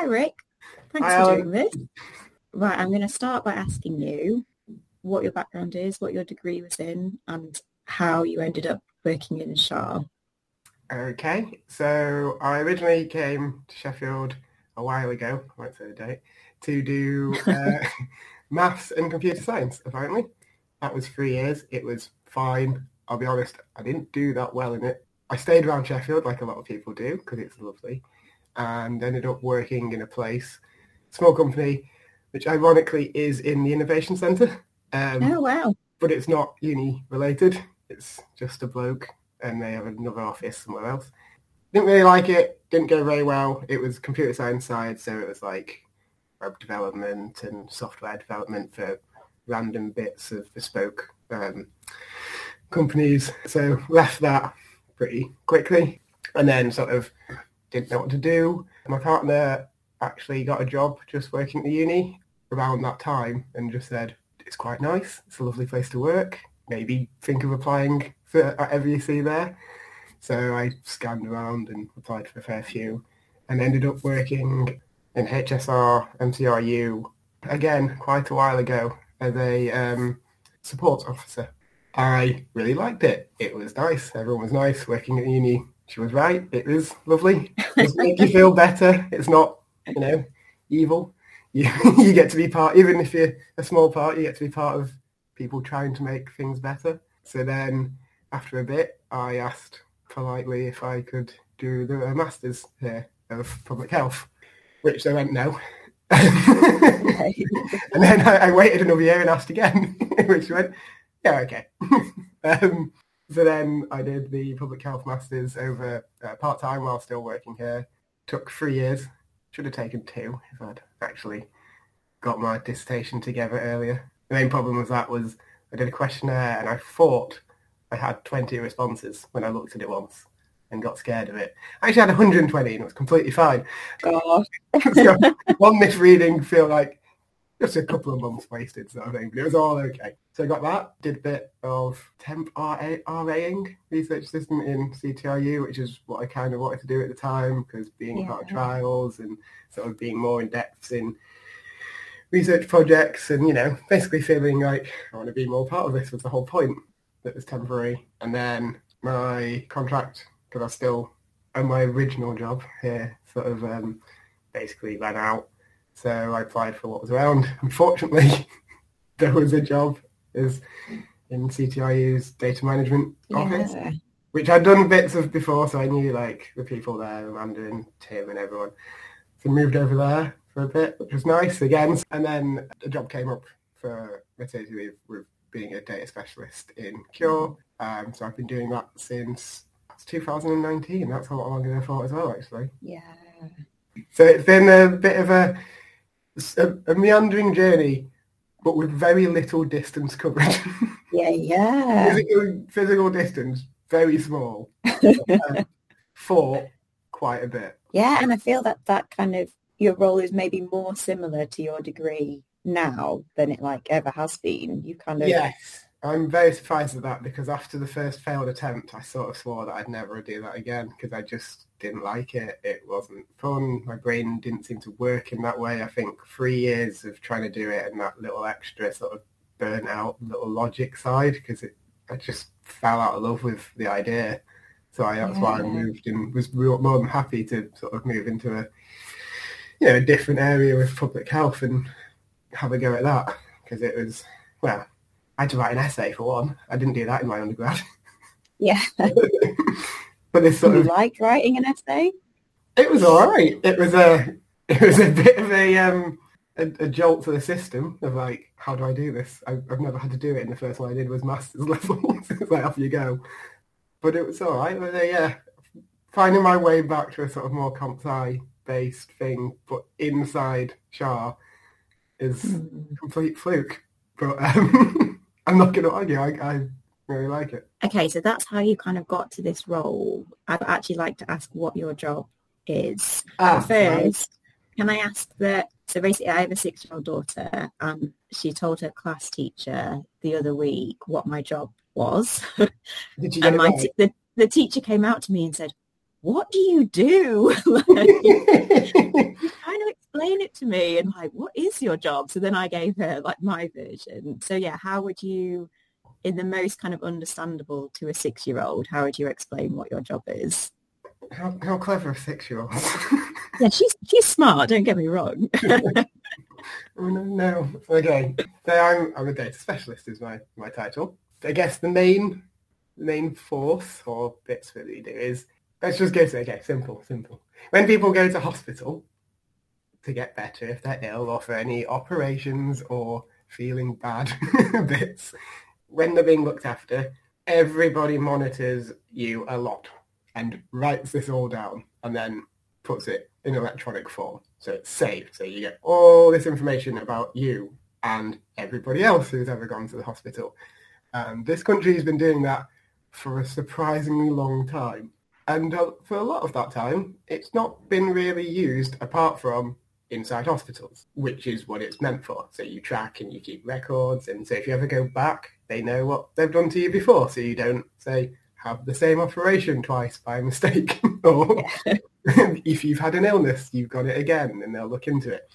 Hi, Ric. Thanks Hi, for doing this. Right, I'm going to start by asking you what your background is, what your degree was in, and how you ended up working in ScHARR. Okay, so I originally came to Sheffield a while ago, I won't say the date, to do uh, maths and computer science, apparently. That was three years. It was fine. I'll be honest, I didn't do that well in it. I stayed around Sheffield like a lot of people do because it's lovely and ended up working in a place, small company, which ironically is in the Innovation Centre. Um, Oh, wow. but it's not uni related. It's just a bloke and they have another office somewhere else. Didn't really like it. Didn't go very well. It was computer science side, so it was like web development and software development for random bits of bespoke um, companies. So left that pretty quickly and then sort of didn't know what to do. My partner actually got a job just working at the uni around that time and just said, it's quite nice. It's a lovely place to work. Maybe think of applying for whatever you see there. So I scanned around and applied for a fair few and ended up working in HSR, MCRU, again, quite a while ago as a um, support officer. I really liked it. It was nice. Everyone was nice working at the uni. She was right. It was lovely. It does make you feel better. It's not, you know, evil. You, you get to be part, even if you're a small part, you get to be part of people trying to make things better. So then after a bit, I asked politely if I could do the Masters here of Public Health, which they went no. And then I, I waited another year and asked again, which went, yeah, okay. um, so then I did the Public Health Masters over uh, part-time while still working here. Took three years. Should have taken two if I'd actually got my dissertation together earlier. The main problem with that was I did a questionnaire and I thought I had 20 responses when I looked at it once and got scared of it. I actually had 120 and it was completely fine. God. so one misreading feel like just a couple of months wasted sort of thing, but it was all okay. So I got that, did a bit of temp RA, RAing, research assistant in CTRU, which is what I kind of wanted to do at the time because being part of trials and sort of being more in depth in research projects and, you know, basically feeling like I want to be more part of this was the whole point that was temporary. And then my contract, because I still own my original job here, sort of um, basically ran out. So I applied for what was around. Unfortunately, there was a job as in CTRU's data management office, which I'd done bits of before, so I knew like the people there, Amanda and Tim and everyone. So moved over there for a bit, which was nice again. And then a job came up for maternity leave with being a data specialist in CURE. Um, so I've been doing that since 2019. That's a lot longer than I thought as well, actually. Yeah. So it's been a bit of a, a, a meandering journey, but with very little distance covered. Yeah, yeah. physical, physical distance, very small. um, for quite a bit. Yeah, and I feel that that kind of your role is maybe more similar to your degree now than it like ever has been. You kind of Yes. I'm very surprised at that because after the first failed attempt, I sort of swore that I'd never do that again because I just didn't like it. It wasn't fun. My brain didn't seem to work in that way. I think three years of trying to do it and that little extra sort of burnt out little logic side because it I just fell out of love with the idea. So I, that's why I moved and was more than happy to sort of move into a you know a different area with public health and have a go at that because it was well I had to write an essay for one. I didn't do that in my undergrad. yeah. but this sort you of liked writing an essay? it was all right. It was a it was a bit of a um a, a jolt to the system of like how do I do this? I, I've never had to do it, and the first one I did was masters level. it's like off you go. But it was all right. But uh, yeah, finding my way back to a sort of more comp sci based thing, but inside ScHARR is Hmm. complete fluke. But um, I'm not going to argue. I, I really like it. Okay, so that's how you kind of got to this role. I'd actually like to ask what your job is. Ah, first, can I ask that? So basically, I have a six-year-old daughter, and she told her class teacher the other week what my job was, Did you get and my right? t- the, the teacher came out to me and said, "What do you do?" like, you it to me and like, what is your job? So then I gave her like my version. So yeah, how would you, in the most kind of understandable to a six-year-old, how would you explain what your job is? How, how clever a six-year-old. yeah, she's she's smart. Don't get me wrong. oh, no, no. Okay, so I'm I'm a data specialist is my my title. I guess the main the main force or bits that we do is let's just go to okay, simple, simple. When people go to hospital to get better if they're ill or for any operations or feeling bad bits, when they're being looked after, everybody monitors you a lot and writes this all down and then puts it in electronic form. So it's saved. So you get all this information about you and everybody else who's ever gone to the hospital. And this country has been doing that for a surprisingly long time. And uh, for a lot of that time, it's not been really used apart from inside hospitals, which is what it's meant for. So you track and you keep records. And so if you ever go back, they know what they've done to you before. So you don't say, have the same operation twice by mistake. or if you've had an illness, you've got it again and they'll look into it.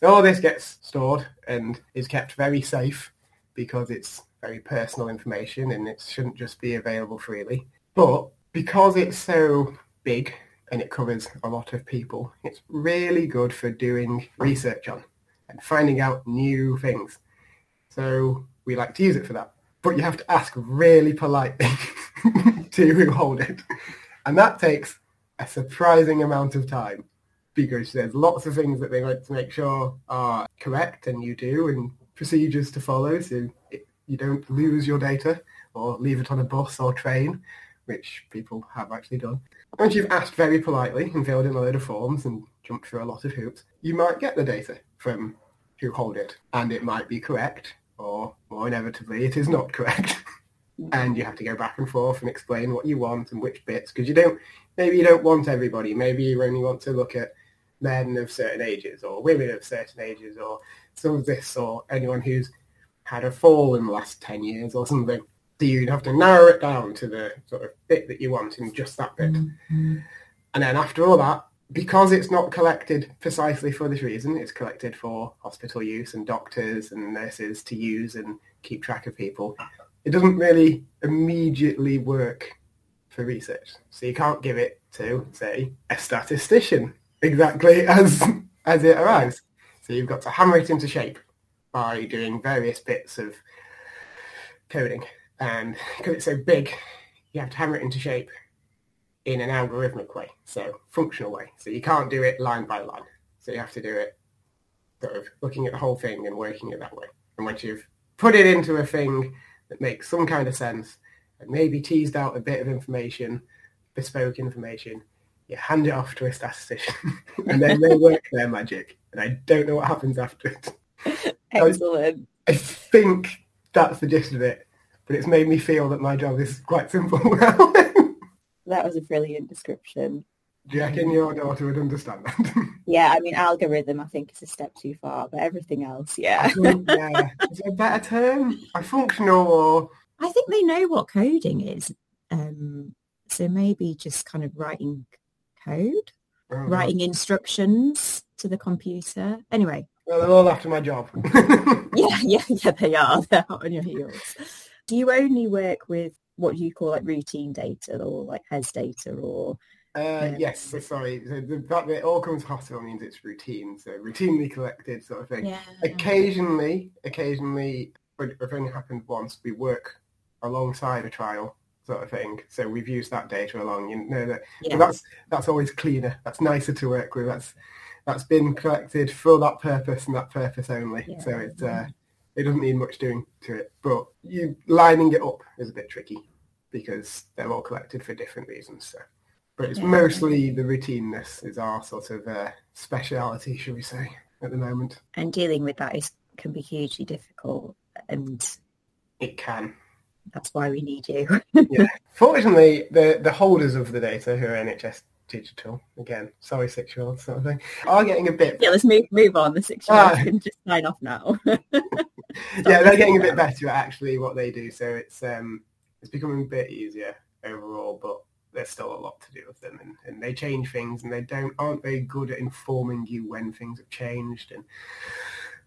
So all this gets stored and is kept very safe because it's very personal information and it shouldn't just be available freely. But because it's so big and it covers a lot of people, it's really good for doing research on and finding out new things. So we like to use it for that. But you have to ask really politely to hold it. And that takes a surprising amount of time because there's lots of things that they like to make sure are correct and you do and procedures to follow so you don't lose your data or leave it on a bus or train which people have actually done. Once you've asked very politely and filled in a load of forms and jumped through a lot of hoops, you might get the data from who hold it, and it might be correct, or more inevitably, it is not correct. and you have to go back and forth and explain what you want and which bits, because you don't, maybe you don't want everybody. Maybe you only want to look at men of certain ages or women of certain ages or some of this or anyone who's had a fall in the last 10 years or something so you'd have to narrow it down to the sort of bit that you want in just that bit. Mm-hmm. And then after all that, because it's not collected precisely for this reason, it's collected for hospital use and doctors and nurses to use and keep track of people. It doesn't really immediately work for research. So you can't give it to, say, a statistician exactly as as it arrives. So you've got to hammer it into shape by doing various bits of coding and because it's so big, you have to hammer it into shape in an algorithmic way, so functional way. So you can't do it line by line. So you have to do it sort of looking at the whole thing and working it that way. And once you've put it into a thing that makes some kind of sense and maybe teased out a bit of information, bespoke information, you hand it off to a statistician and then they work their magic. And I don't know what happens after it. Excellent. I, I think that's the gist of it but it's made me feel that my job is quite simple now. that was a brilliant description. Do you reckon your daughter would understand that? yeah, I mean, algorithm, I think, is a step too far, but everything else, yeah. Think, yeah. Is there a better term? A functional or... I think they know what coding is. Um, so maybe just kind of writing code, oh, writing instructions to the computer. Anyway. Well, they're all after my job. yeah, yeah, yeah, they are. They're hot on your heels do you only work with what you call like routine data or like HES data or uh, yes, so sorry. So the fact that it all comes hospital means it's routine, so routinely collected sort of thing. Yeah. Occasionally, occasionally, but it's only happened once. We work alongside a trial sort of thing, so we've used that data along. You know that yeah. that's that's always cleaner. That's nicer to work with. That's that's been collected for that purpose and that purpose only. Yeah. So it's uh, it doesn't need much doing to it, but you lining it up is a bit tricky because they're all collected for different reasons. So, but it's yeah. mostly the routineness is our sort of uh, speciality, shall we say, at the moment. And dealing with that is can be hugely difficult, and it can. That's why we need you. yeah. Fortunately, the the holders of the data, who are NHS digital again. Sorry, six year olds sort of thing. Are getting a bit. Yeah, let's move move on. The six year olds ah. can just sign off now. yeah, they're getting a bit better at actually what they do. So it's um it's becoming a bit easier overall, but there's still a lot to do with them and, and they change things and they don't aren't very good at informing you when things have changed and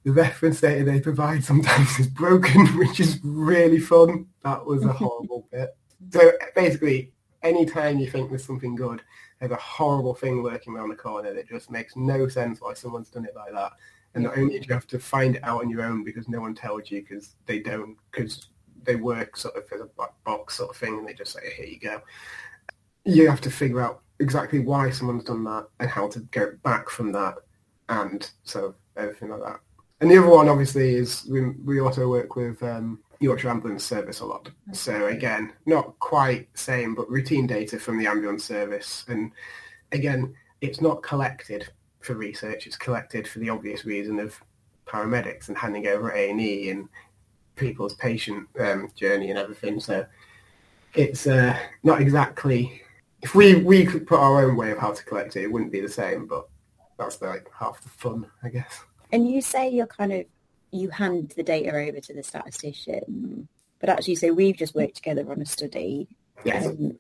the reference data they provide sometimes is broken, which is really fun. That was a horrible bit. So basically, anytime you think there's something good, there's a horrible thing lurking around the corner that just makes no sense why someone's done it like that. And not only do you have to find it out on your own because no one tells you because they don't, because they work sort of as a box sort of thing and they just say, here you go. You have to figure out exactly why someone's done that and how to go back from that and so everything like that. And the other one, obviously, is we, we also work with um, Yorkshire Ambulance Service a lot. So again, not quite same, but routine data from the ambulance service. And again, it's not collected for research. It's collected for the obvious reason of paramedics and handing over A&E and people's patient um, journey and everything. So it's uh, not exactly... If we, we could put our own way of how to collect it, it wouldn't be the same, but that's like half the fun, I guess. And you say you're kind of, you hand the data over to the statistician, but actually, so we've just worked together on a study, yes. um,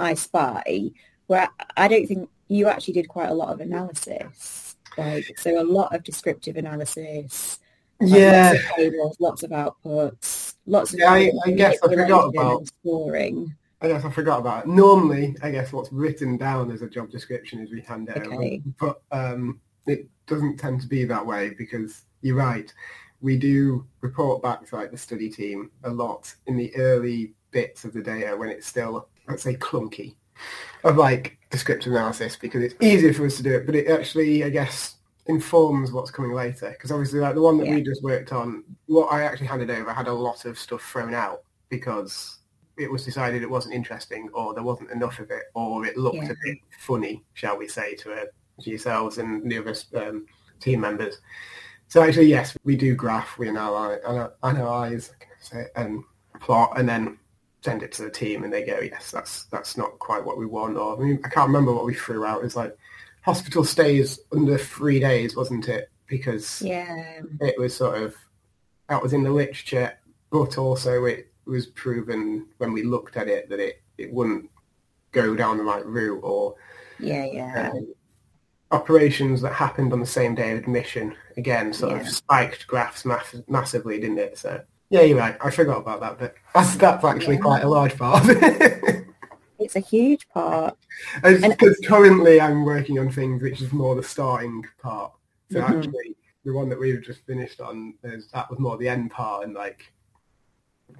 iSpy, where I don't think you actually did quite a lot of analysis. Like, so a lot of descriptive analysis. Yeah. Lots of tables, lots of outputs, lots of... Yeah, I, I guess I forgot about... Scoring. I guess I forgot about it. Normally, I guess what's written down as a job description is we hand it okay. over. But um, it doesn't tend to be that way because you're right. We do report back to like the study team a lot in the early bits of the data when it's still, let's say, clunky of like descriptive analysis because it's easier for us to do it, but it actually, I guess, informs what's coming later. Because obviously, like the one that yeah. we just worked on, what I actually handed over had a lot of stuff thrown out because it was decided it wasn't interesting or there wasn't enough of it or it looked yeah. a bit funny, shall we say, to a to yourselves and the other um, team members. So actually, yes, we do graph, we analyze, analyze and plot, and then send it to the team, and they go, yes, that's that's not quite what we want. Or I mean, I can't remember what we threw out. It's like hospital stays under three days, wasn't it? Because yeah, it was sort of that was in the literature, but also it was proven when we looked at it that it, it wouldn't go down the right route or yeah yeah um, operations that happened on the same day of admission again sort yeah. of spiked graphs mass- massively, didn't it? So yeah, you're right. I forgot about that bit. That's that's actually yeah. quite a large part. of it. it's a huge part. Because currently I'm working on things which is more the starting part. So mm-hmm. actually, the one that we've just finished on, is, that was more the end part, and like,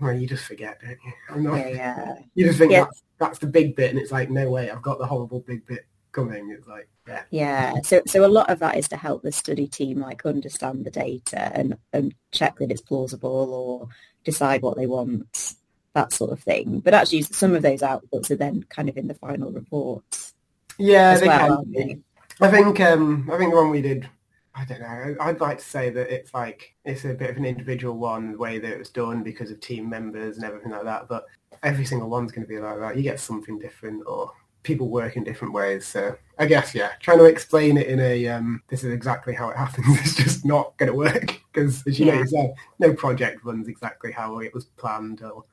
well, you just forget, don't you? Not, yeah, yeah. You just think yeah. that's, that's the big bit, and it's like, no way, I've got the horrible big bit coming. It's like, yeah. Yeah. So, so a lot of that is to help the study team like understand the data and, and check that it's plausible or decide what they want, that sort of thing. But actually, some of those outputs are then kind of in the final reports. Yeah, they well, can be. I think um, I think the one we did. I don't know. I'd like to say that it's like it's a bit of an individual one, the way that it was done because of team members and everything like that. But every single one's going to be like that. You get something different, or people work in different ways. So I guess, yeah, trying to explain it in a, um, this is exactly how it happens is just not going to work because as you yeah. know yourself, no project runs exactly how it was planned or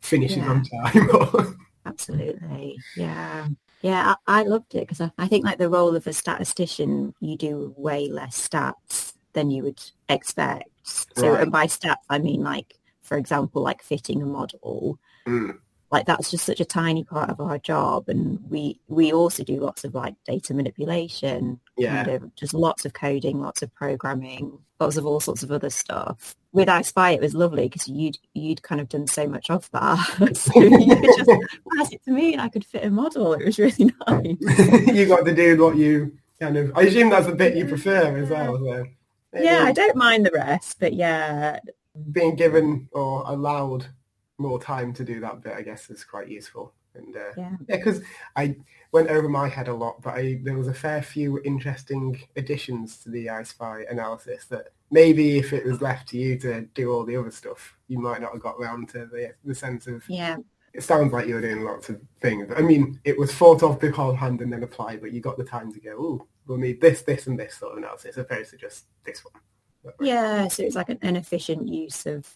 finishes yeah. on time. Absolutely. Yeah. Yeah, I, I loved it because I, I think like the role of a statistician, you do way less stats than you would expect. So right. and by stats, I mean like, for example, like fitting a model. Mm like that's just such a tiny part of our job and we we also do lots of like data manipulation yeah. kind of just lots of coding lots of programming lots of all sorts of other stuff. With spy it was lovely because you'd you'd kind of done so much of that. So you could just pass it to me and I could fit a model. It was really nice. You got to do what you kind of I assume that's the bit you prefer as well so. yeah I don't mind the rest but yeah. Being given or allowed more time to do that bit, I guess, is quite useful. And uh, yeah, because I went over my head a lot, but I, there was a fair few interesting additions to the iSpy analysis that maybe if it was left to you to do all the other stuff, you might not have got around to the, the sense of yeah. It sounds like you were doing lots of things. I mean, it was thought of beforehand and then applied, but you got the time to go, oh, we'll need this, this, and this sort of analysis, opposed to just this one. Yeah, so it's like an, an efficient use of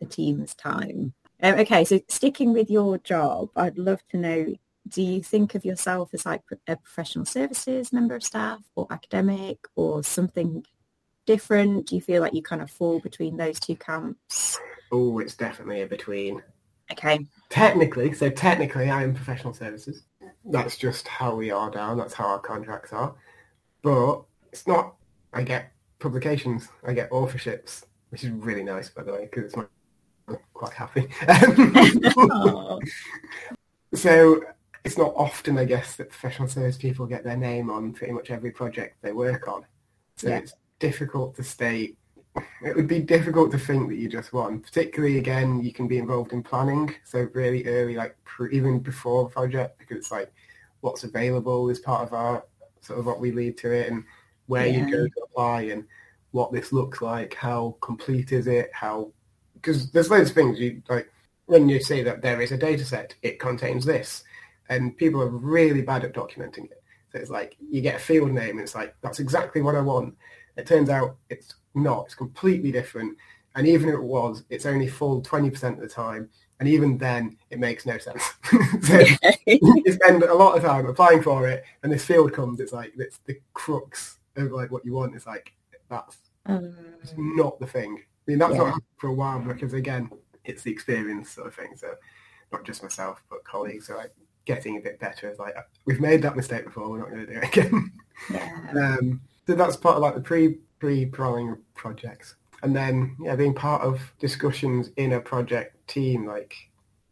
the team's time. Um, okay, so sticking with your job, I'd love to know do you think of yourself as like a professional services member of staff or academic or something different? Do you feel like you kind of fall between those two camps? Oh, it's definitely a between. Okay. Technically, so technically I am professional services. That's just how we are down. That's how our contracts are. But it's not, I get publications, I get authorships, which is really nice, by the way, because it's my, I'm quite happy. Um, oh. so it's not often, I guess, that professional service people get their name on pretty much every project they work on. So yeah. it's difficult to state. It would be difficult to think that you just won. Particularly, again, you can be involved in planning. So really early, like pre- even before a project, because it's like what's available is part of our sort of what we lead to it and where yeah. you go to apply and what this looks like, how complete is it, how because there's loads of things you like when you say that there is a data set, it contains this and people are really bad at documenting it. So it's like you get a field name and it's like, that's exactly what I want. It turns out it's not. It's completely different. And even if it was, it's only full 20% of the time. And even then, it makes no sense. so you spend a lot of time applying for it, and this field comes. It's like it's the crux of like what you want. It's like that's um, not the thing. Mean, that's yeah. not happened for a while because again, it's the experience sort of thing. So not just myself, but colleagues are like, getting a bit better. It's like we've made that mistake before, we're not going to do it again. Yeah. um, so that's part of like the pre pre planning projects, and then yeah, being part of discussions in a project team like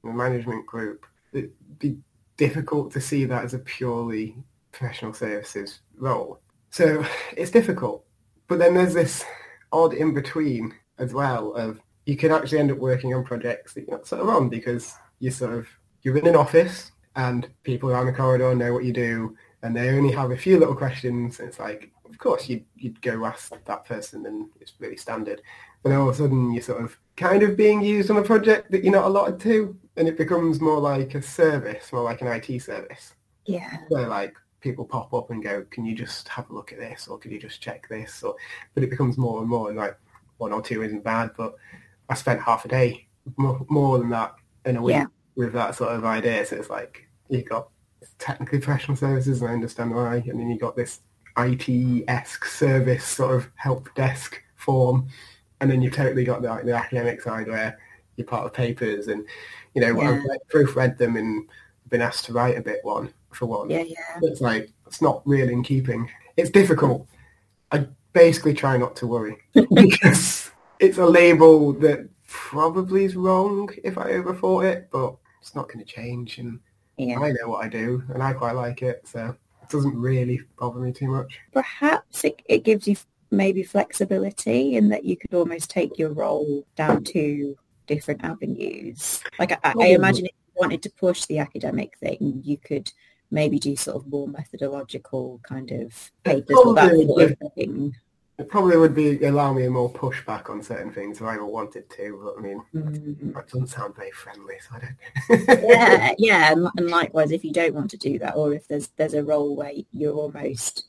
the management group. It'd be difficult to see that as a purely professional services role. So it's difficult. But then there's this odd in between as well of you can actually end up working on projects that you're not sort of on because you sort of you're in an office and people around the corridor know what you do and they only have a few little questions. It's like, of course, you'd, you'd go ask that person and it's really standard. But all of a sudden you're sort of kind of being used on a project that you're not allotted to and it becomes more like a service, more like an IT service. Yeah. Where like people pop up and go, can you just have a look at this or can you just check this? Or, but it becomes more and more and like one or two isn't bad, but I spent half a day more, more than that in a week yeah. with that sort of idea. So it's like, you've got technically professional services, and I understand why, and then you've got this IT-esque service sort of help desk form, and then you've totally got the, the academic side where you're part of papers, and you know, yeah. I've proofread them and been asked to write a bit one for one. Yeah, yeah. It's like it's not really in keeping. It's difficult. I basically try not to worry because it's a label that probably is wrong if I overthought it, but it's not going to change. And yeah. I know what I do and I quite like it, so it doesn't really bother me too much. Perhaps it, it gives you maybe flexibility in that you could almost take your role down to different avenues. Like I, I imagine if you wanted to push the academic thing, you could maybe do sort of more methodological kind of papers or that sort of thing. It probably would be allow me more pushback on certain things if I ever wanted to. But I mean, mm-hmm. that doesn't sound very friendly, so I don't. yeah, yeah, and likewise, if you don't want to do that, or if there's there's a role where you're almost,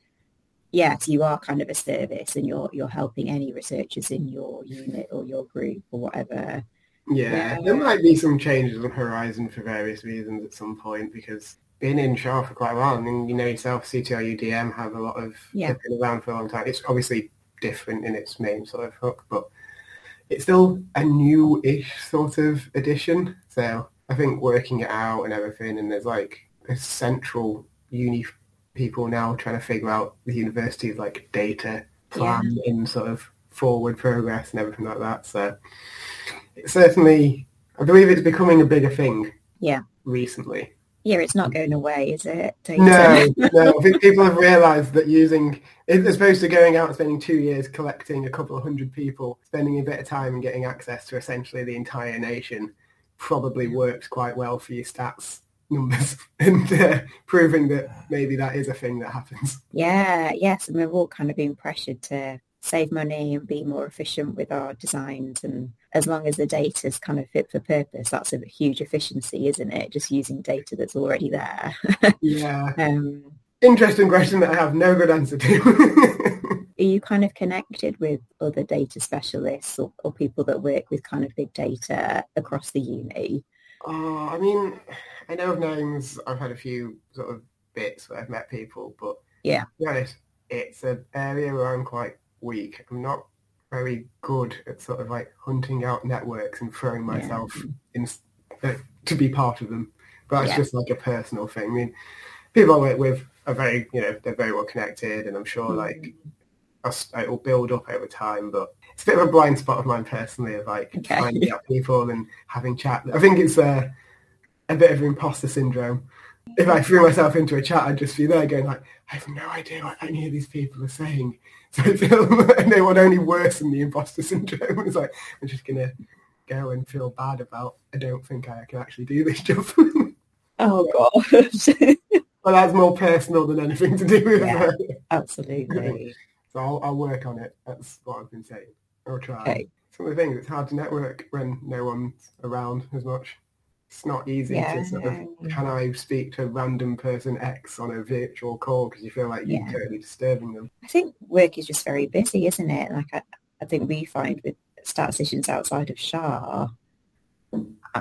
yes, you are kind of a service, and you're you're helping any researchers in your unit or your group or whatever. Yeah, yeah. there might be some changes on horizon for various reasons at some point because been in ScHARR for quite a while. I mean, you know yourself, CTRU DM have a lot of yeah. been around for a long time. It's obviously different in its main sort of hook, but it's still a new-ish sort of edition. So I think working it out and everything, and there's like a central uni people now trying to figure out the university's like data plan yeah. in sort of forward progress and everything like that. So it's certainly, I believe it's becoming a bigger thing. Yeah. Recently yeah, it's not going away, is it? No, no. I think people have realised that using, as opposed to going out and spending two years collecting a couple of hundred people, spending a bit of time and getting access to essentially the entire nation, probably works quite well for your stats numbers and uh, proving that maybe that is a thing that happens. Yeah, yes, and we've all kind of been pressured to save money and be more efficient with our designs and as long as the data is kind of fit for purpose that's a huge efficiency isn't it just using data that's already there yeah um, interesting question that i have no good answer to are you kind of connected with other data specialists or, or, people that work with kind of big data across the uni Oh, I mean, I know of names. I've had a few sort of bits where I've met people, but Yeah. to be honest, it's an area where I'm quite weak. I'm not very good at sort of like hunting out networks and throwing myself in uh, to be part of them. But it's Yeah. just like a personal thing. I mean, people I work with are very, you know, they're very well connected, and I'm sure like it will build up over time. But it's a bit of a blind spot of mine personally, of like Okay. finding out people and having chat. I think it's uh, a bit of imposter syndrome. If I threw myself into a chat, I'd just be there going like, I have no idea what any of these people are saying. So I feel, and they would only worsen the imposter syndrome. It's like, I'm just going to go and feel bad about, I don't think I can actually do this job. Oh gosh. but that's more personal than anything to do with Yeah. it. Absolutely. So I'll, I'll work on it. That's what I've been saying. I'll try. Okay. Some of the things, it's hard to network when no one's around as much. It's not easy Yeah. to sort of, can I speak to a random person X on a virtual call because you feel like you're Yeah. totally disturbing them. I think work is just very busy, isn't it? Like I, I think we find with statisticians outside of ScHARR,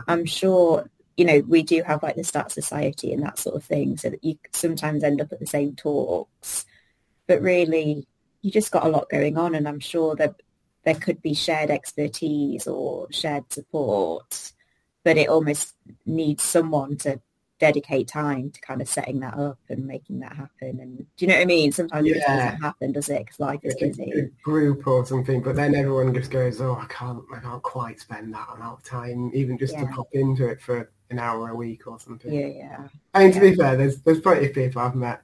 I'm sure, you know, we do have like the Stat Society and that sort of thing, so that you sometimes end up at the same talks. But really, you just got a lot going on, and I'm sure that there could be shared expertise or shared support, but it almost needs someone to dedicate time to kind of setting that up and making that happen. And do you know what I mean? Sometimes it doesn't happen, does it? Because life is It's a, busy. a group or something, but then everyone just goes, "Oh, I can't, I can't quite spend that amount of time, even just to pop into it for an hour a week or something." Yeah, yeah. I mean, to be fair, there's there's plenty of people I've met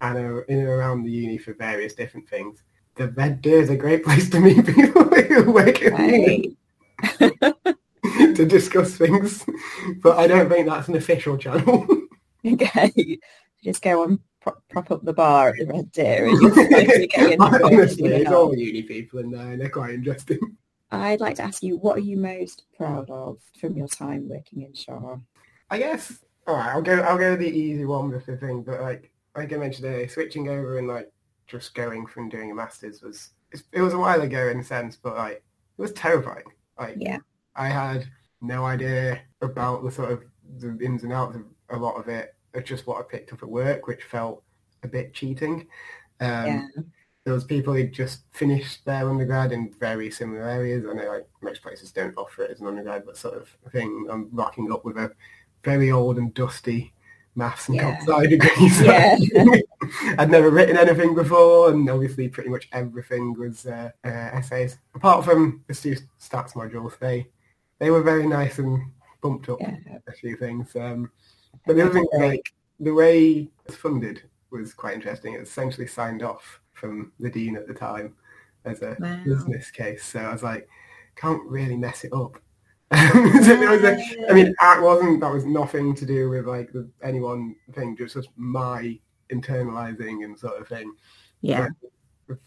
and are in and around the uni for various different things. The Red Deer is a great place to meet people who work at the uni Right. to discuss things, but I don't think that's an official channel. Okay. Just go and prop, prop up the bar at the Red Deer and you'll slowly get into Honestly, it's all uni people in there, and they're quite interesting. I'd like to ask you, what are you most proud of from your time working in ScHARR? I guess. All right, I'll go. I'll go the easy one with the thing, but like like I mentioned earlier, switching over and like just going from doing a masters was it was a while ago in a sense, but like it was terrifying. Like Yeah. I had no idea about the sort of the ins and outs of a lot of it. It's just what I picked up at work, which felt a bit cheating. Um, yeah. there was people who just finished their undergrad in very similar areas. I know like most places don't offer it as an undergrad, but sort of thing. I'm rocking up with a very old and dusty maths and Yeah. comp sci degree. so Yeah. I'd never written anything before, and obviously pretty much everything was uh, uh, essays. Apart from the stu- stats modules, they they were very nice and bumped up Yeah. a few things. Um, but the other thing, like the way it's funded was quite interesting. It was essentially signed off from the dean at the time as a Wow. business case. So I was like, can't really mess it up. So there was I mean, that wasn't that was nothing to do with like the anyone thing. Just was my internalizing and sort of thing. yeah.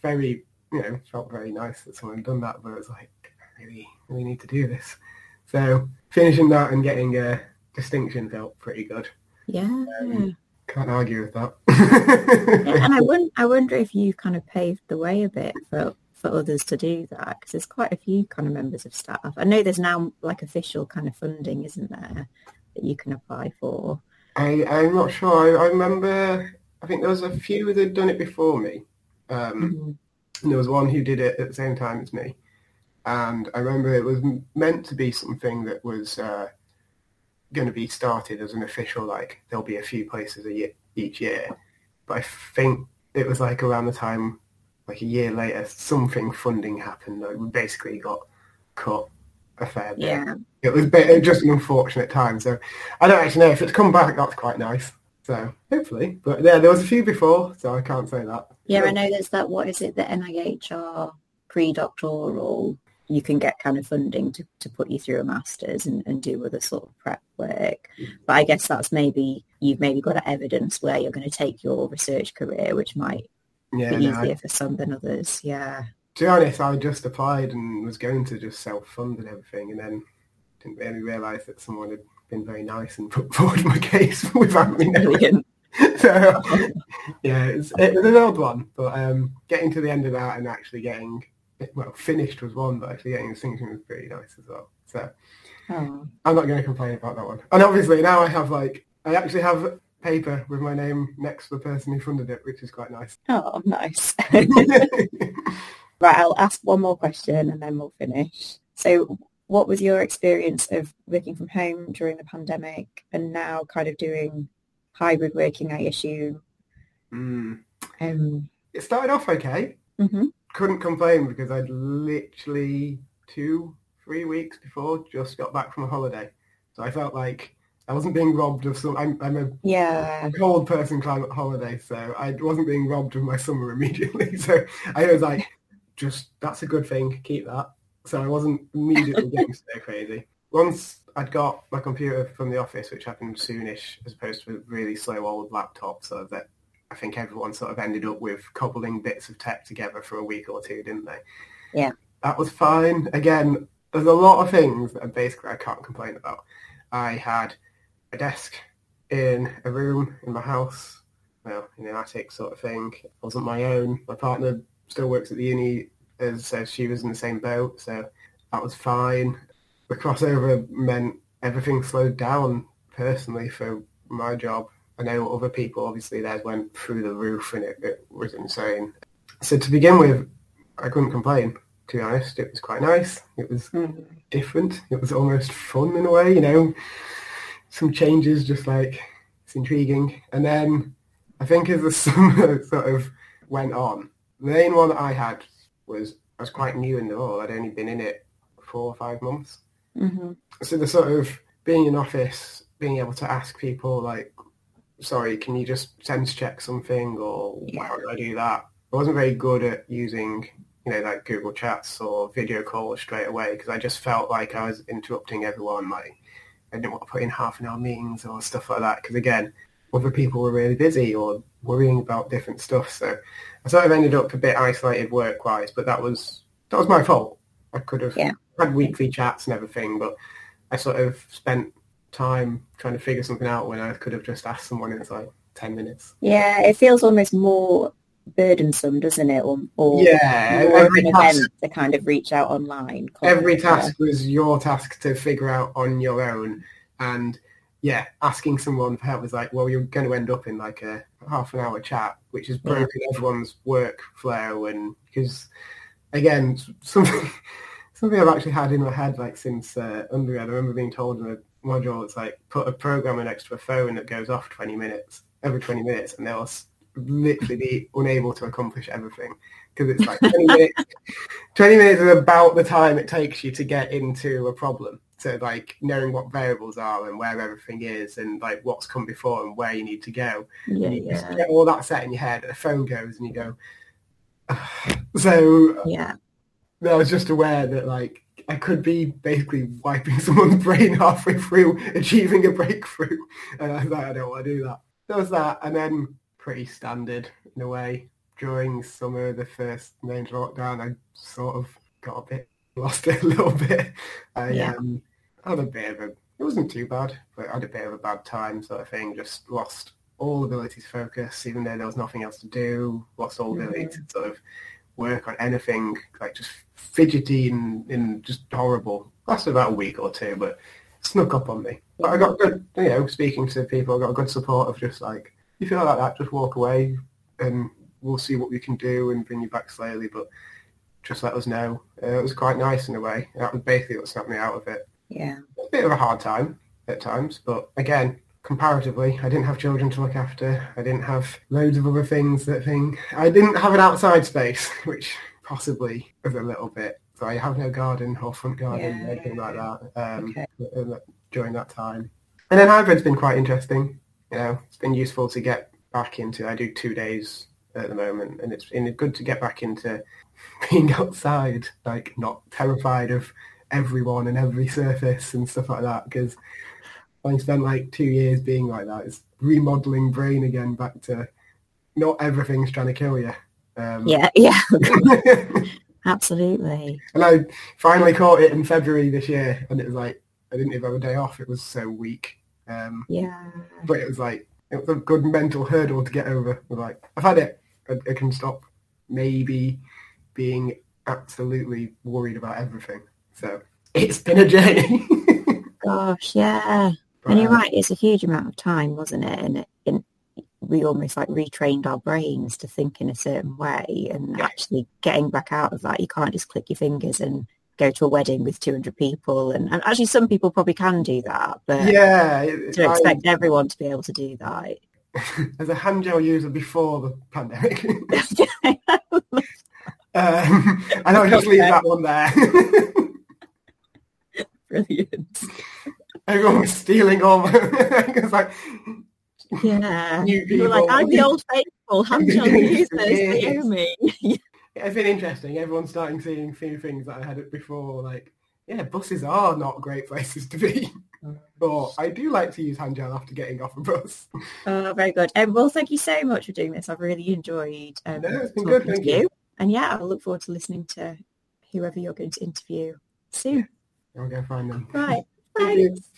Very, you know, felt very nice that someone had done that. But it was like, really, really need to do this. So finishing that and getting a distinction felt pretty good. Yeah. Um, Can't argue with that. and I wonder, I wonder if you kind of paved the way a bit for, for others to do that because there's quite a few kind of members of staff. I know there's now like official kind of funding, isn't there, that you can apply for? I, I'm not sure. I, I remember, I think there was a few that had done it before me. Um, Mhm. and there was one who did it at the same time as me. And I remember it was meant to be something that was uh, going to be started as an official, like, there'll be a few places a year, each year. But I think it was like around the time, like a year later, something funding happened. Like, we basically got cut a fair bit. Yeah. It was ba- just an unfortunate time. So I don't actually know if it's come back. That's quite nice. So hopefully, but yeah, there was a few before, so I can't say that. Yeah, I know there's that, what is it, the NIH NIHR pre-doctoral, you can get kind of funding to, to put you through a master's and, and do other sort of prep work. But I guess that's maybe, you've maybe got evidence where you're going to take your research career, which might Yeah, be no, I- easier for some than others. Yeah. to be honest, I just applied and was going to just self-fund and everything, and then didn't really realise that someone had been very nice and put forward my case without me knowing. So yeah, it's, it was an odd one, but um, getting to the end of that and actually getting well finished was one, but actually getting distinction was pretty nice as well. So Oh. I'm not going to complain about that one. And obviously now I have like, I actually have paper with my name next to the person who funded it, which is quite nice. Oh, nice. right, I'll ask one more question and then we'll finish. So what was your experience of working from home during the pandemic and now kind of doing hybrid working, I assume? Mm. Um, It started off okay. mhm. Couldn't complain because I'd literally two, three weeks before just got back from a holiday. So I felt like I wasn't being robbed of some, I'm, I'm a Yeah. cold person climate holiday, so I wasn't being robbed of my summer immediately. So I was like, just that's a good thing, keep that. So I wasn't immediately getting so crazy. Once I'd got my computer from the office, which happened soonish, as opposed to a really slow old laptop, so that I think everyone sort of ended up with cobbling bits of tech together for a week or two, didn't they? Yeah. That was fine. Again, there's a lot of things that basically I can't complain about. I had a desk in a room in my house, well, in an attic sort of thing. It wasn't my own. My partner still works at the uni, as so she was in the same boat, so that was fine. The crossover meant everything slowed down personally for my job. I know other people, obviously, theirs went through the roof and it, it was insane. So to begin with, I couldn't complain, to be honest. It was quite nice. It was Mhm. different. It was almost fun in a way, you know. Some changes, just like it's intriguing. And then I think as the summer sort of went on, the main one that I had was I was quite new in the role. I'd only been in it four or five months. Mhm. So the sort of being in office, being able to ask people like, sorry, can you just sense check something or Yeah. how do I do that? I wasn't very good at using, you know, like Google Chats or video calls straight away because I just felt like I was interrupting everyone. Like I didn't want to put in half an hour meetings or stuff like that because again, other people were really busy or worrying about different stuff. So I sort of ended up a bit isolated work-wise, but that was that was my fault. I could have Yeah. had weekly chats and everything, but I sort of spent time trying to figure something out when I could have just asked someone in like 10 minutes. Yeah, it feels almost more burdensome, doesn't it? Or, or Yeah, every an task, event to kind of reach out online. every Yeah. task was your task to figure out on your own. And yeah, asking someone for help was like, well, you're going to end up in like a half an hour chat, which has Yeah. broken everyone's workflow. And because again, something, something I've actually had in my head like since uh, undergrad, I remember being told in a module, it's like put a programmer next to a phone that goes off 20 minutes, every 20 minutes, and they'll literally be unable to accomplish everything because it's like 20 minutes, 20 minutes is about the time it takes you to get into a problem. So like knowing what variables are and where everything is and like what's come before and where you need to go. Yeah, And you yeah, get all that set in your head and the phone goes and you go, so yeah. I was just aware that like I could be basically wiping someone's brain halfway through achieving a breakthrough, and I was like, I don't want to do that. There was that, and then pretty standard in a way. During summer, the first major lockdown, I sort of got a bit lost it a little bit. I Yeah. um, had a bit of a. It wasn't too bad, but I had a bit of a bad time, sort of thing. Just lost all ability to focus, even though there was nothing else to do. Lost all ability to sort of work on anything, like just fidgety and, and just horrible. Lasted about a week or two, but snuck up on me. But I got good, you know, speaking to people, I got a good support of just like, you feel like that, just walk away and we'll see what we can do and bring you back slowly, but just let us know. Uh, it was quite nice in a way. That was basically what snapped me out of it. Yeah. A bit of a hard time at times, but again, comparatively, I didn't have children to look after. I didn't have loads of other things that thing. I didn't have an outside space, which possibly was a little bit. So I have no garden or front garden Yeah. or anything like that um, Okay. during that time. And then hybrid's been quite interesting. You know, it's been useful to get back into. I do two days at the moment, and it's been good to get back into being outside, like not terrified of everyone and every surface and stuff like that. Because I spent like two years being like that. It's remodeling brain again back to not everything's trying to kill you. Um, Yeah, yeah, absolutely. and I finally caught it in February this year, and it was like I didn't even have a day off. It was so weak. Um, Yeah. but it was like it was a good mental hurdle to get over. I was like I've had it. I, I can stop maybe being absolutely worried about everything. So it's been a journey. Gosh, yeah. And you're right, it's a huge amount of time, wasn't it? And, it, and we almost like retrained our brains to think in a certain way and Yeah. actually getting back out of that. You can't just click your fingers and go to a wedding with 200 people. And, and actually some people probably can do that, but Yeah, it- to I- expect everyone to be able to do that. as a hand gel user before the pandemic, um, and I'll just leave that one there. Brilliant. Everyone was stealing all my. it's like, Yeah. New You're like. I'm the old faithful hand gel users, hear me. it's been interesting. Everyone's starting seeing few things that I had it before. Like, yeah, buses are not great places to be. But I do like to use hand gel after getting off a bus. Oh, very good. Um, well, thank you so much for doing this. I've really enjoyed um, No, it's been good, thank you. you. And yeah, I'll look forward to listening to whoever you're going to interview soon. I'll go find them. Right. You. Thanks.